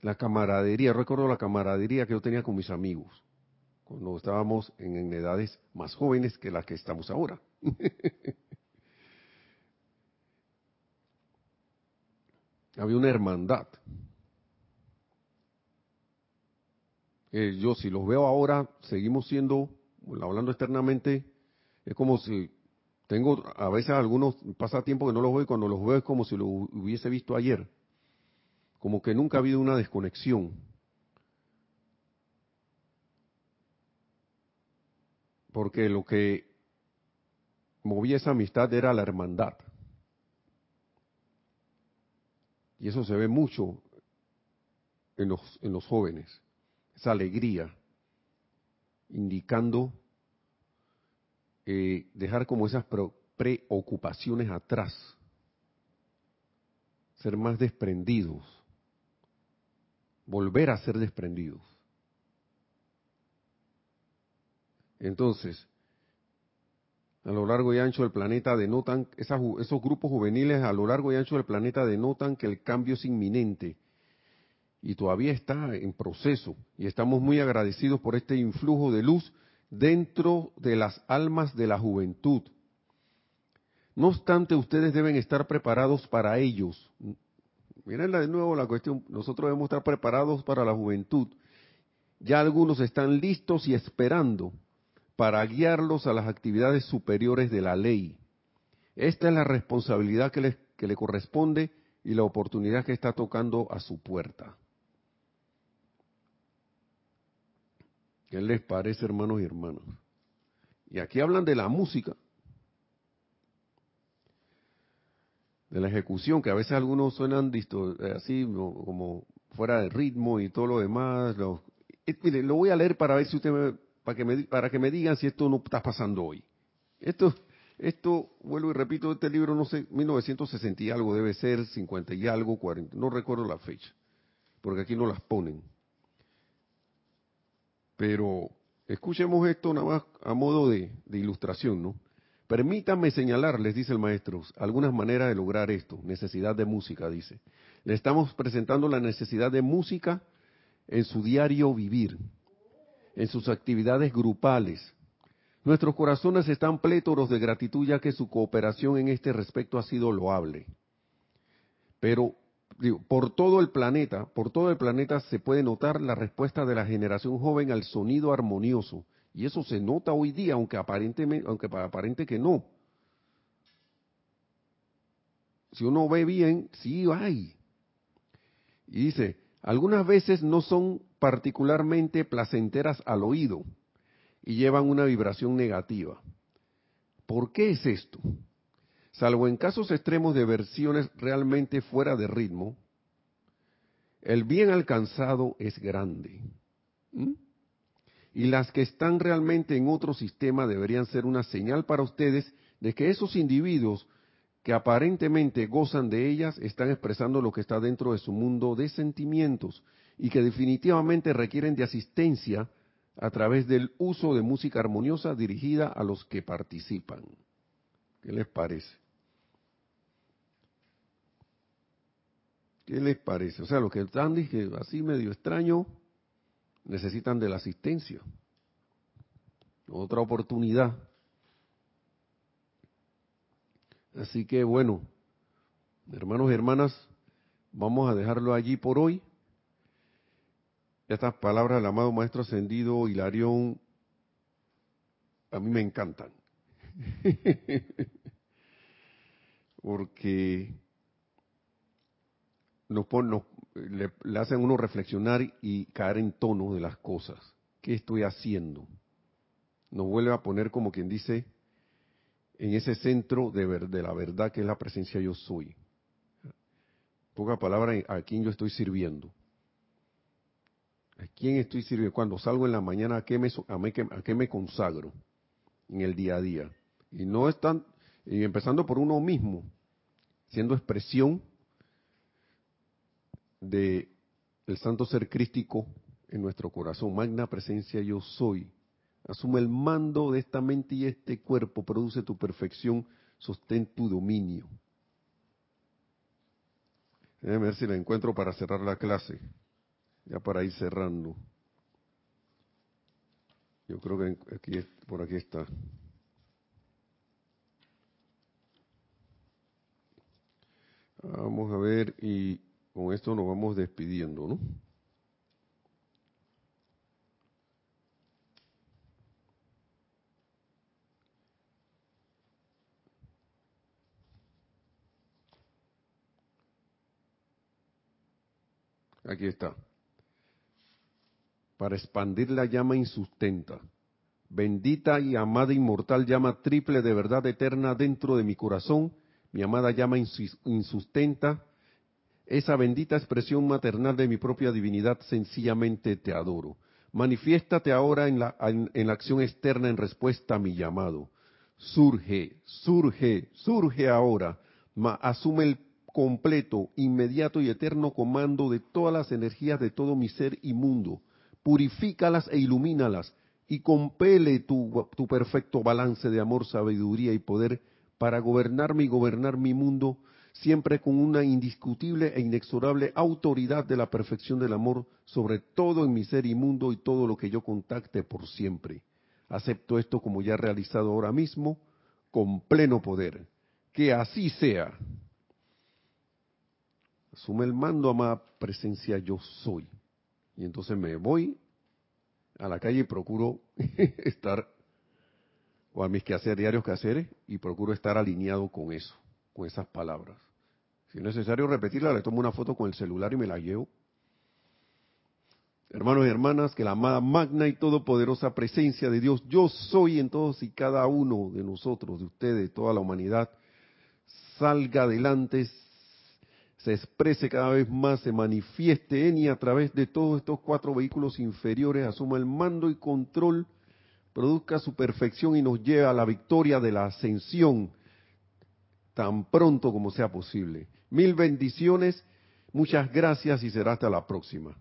La camaradería, recuerdo la camaradería que yo tenía con mis amigos cuando estábamos en edades más jóvenes que las que estamos ahora. Había una hermandad. Eh, yo si los veo ahora, seguimos siendo, hablando externamente, es como si tengo, a veces algunos, pasa tiempo que no los veo y cuando los veo es como si lo hubiese visto ayer. Como que nunca ha habido una desconexión. Porque lo que movía esa amistad era la hermandad. Y eso se ve mucho en los, en los jóvenes, esa alegría, indicando eh, dejar como esas preocupaciones atrás, ser más desprendidos, volver a ser desprendidos. Entonces, a lo largo y ancho del planeta denotan, esos grupos juveniles a lo largo y ancho del planeta denotan que el cambio es inminente y todavía está en proceso y estamos muy agradecidos por este influjo de luz dentro de las almas de la juventud. No obstante, ustedes deben estar preparados para ellos. Miren de nuevo la cuestión, nosotros debemos estar preparados para la juventud. Ya algunos están listos y esperando para guiarlos a las actividades superiores de la ley. Esta es la responsabilidad que le, que le corresponde y la oportunidad que está tocando a su puerta. ¿Qué les parece, hermanos y hermanas? Y aquí hablan de la música, de la ejecución, que a veces algunos suenan eh, así como fuera de ritmo y todo lo demás. Lo, mire, lo voy a leer para ver si usted para que me, para que me digan si esto no está pasando hoy. Esto, esto, vuelvo y repito, este libro, no sé, 1960 y algo, debe ser 50 y algo, 40, no recuerdo la fecha, porque aquí no las ponen. Pero escuchemos esto nada más a modo de, de ilustración, ¿no? Permítanme señalarles, dice el maestro, algunas maneras de lograr esto. Necesidad de música, dice. Le estamos presentando la necesidad de música en su diario vivir en sus actividades grupales. Nuestros corazones están plétoros de gratitud ya que su cooperación en este respecto ha sido loable. Pero por todo el planeta, por todo el planeta se puede notar la respuesta de la generación joven al sonido armonioso. Y eso se nota hoy día, aunque aparentemente, aunque aparente que no. Si uno ve bien, sí hay. Y dice, algunas veces no son particularmente placenteras al oído y llevan una vibración negativa. ¿Por qué es esto? Salvo en casos extremos de versiones realmente fuera de ritmo, el bien alcanzado es grande. ¿Mm? Y las que están realmente en otro sistema deberían ser una señal para ustedes de que esos individuos que aparentemente gozan de ellas están expresando lo que está dentro de su mundo de sentimientos y que definitivamente requieren de asistencia a través del uso de música armoniosa dirigida a los que participan. ¿Qué les parece? ¿Qué les parece? O sea, los que están dije, así medio extraño necesitan de la asistencia. Otra oportunidad Así que bueno, hermanos y hermanas, vamos a dejarlo allí por hoy. Estas palabras del amado Maestro Ascendido Hilarión a mí me encantan. Porque nos, le, le, hacen uno reflexionar y caer en tono de las cosas. ¿Qué estoy haciendo? Nos vuelve a poner como quien dice, en ese centro de, de la verdad que es la presencia yo soy. Poca palabra, ¿a quién yo estoy sirviendo? ¿A quién estoy sirviendo? Cuando salgo en la mañana, ¿a qué me, a qué me consagro en el día a día? Y no están, y empezando por uno mismo, siendo expresión de el santo ser crístico en nuestro corazón, magna presencia yo soy, Asume el mando de esta mente y este cuerpo. Produce tu perfección. Sostén tu dominio. Déjame ver si la encuentro para cerrar la clase. Ya para ir cerrando. Yo creo que aquí, por aquí está. Vamos a ver y con esto nos vamos despidiendo, ¿no? Aquí está. Para expandir la llama insustenta. Bendita y amada inmortal llama triple de verdad eterna dentro de mi corazón, mi amada llama insustenta, esa bendita expresión maternal de mi propia divinidad, sencillamente te adoro. Manifiéstate ahora en la, en la acción externa en respuesta a mi llamado. Surge, surge, surge ahora. Ma, asume el completo, inmediato y eterno comando de todas las energías de todo mi ser inmundo. Purifícalas e ilumínalas y compele tu, tu perfecto balance de amor, sabiduría y poder para gobernarme y gobernar mi mundo, siempre con una indiscutible e inexorable autoridad de la perfección del amor sobre todo en mi ser inmundo y todo lo que yo contacte por siempre. Acepto esto como ya realizado ahora mismo, con pleno poder. Que así sea. Asume el mando, amada presencia, yo soy. Y entonces me voy a la calle y procuro estar, o a mis quehaceres, diarios quehaceres, y procuro estar alineado con eso, esas palabras. Si es necesario repetirla, le tomo una foto con el celular y me la llevo. Hermanos y hermanas, que la amada magna y todopoderosa presencia de Dios, yo soy en todos y cada uno de nosotros, de ustedes, de toda la humanidad, salga adelante, se exprese cada vez más, se manifieste en y a través de todos estos cuatro vehículos inferiores, asuma el mando y control, produzca su perfección y nos lleve a la victoria de la ascensión tan pronto como sea posible. Mil bendiciones, muchas gracias y será hasta la próxima.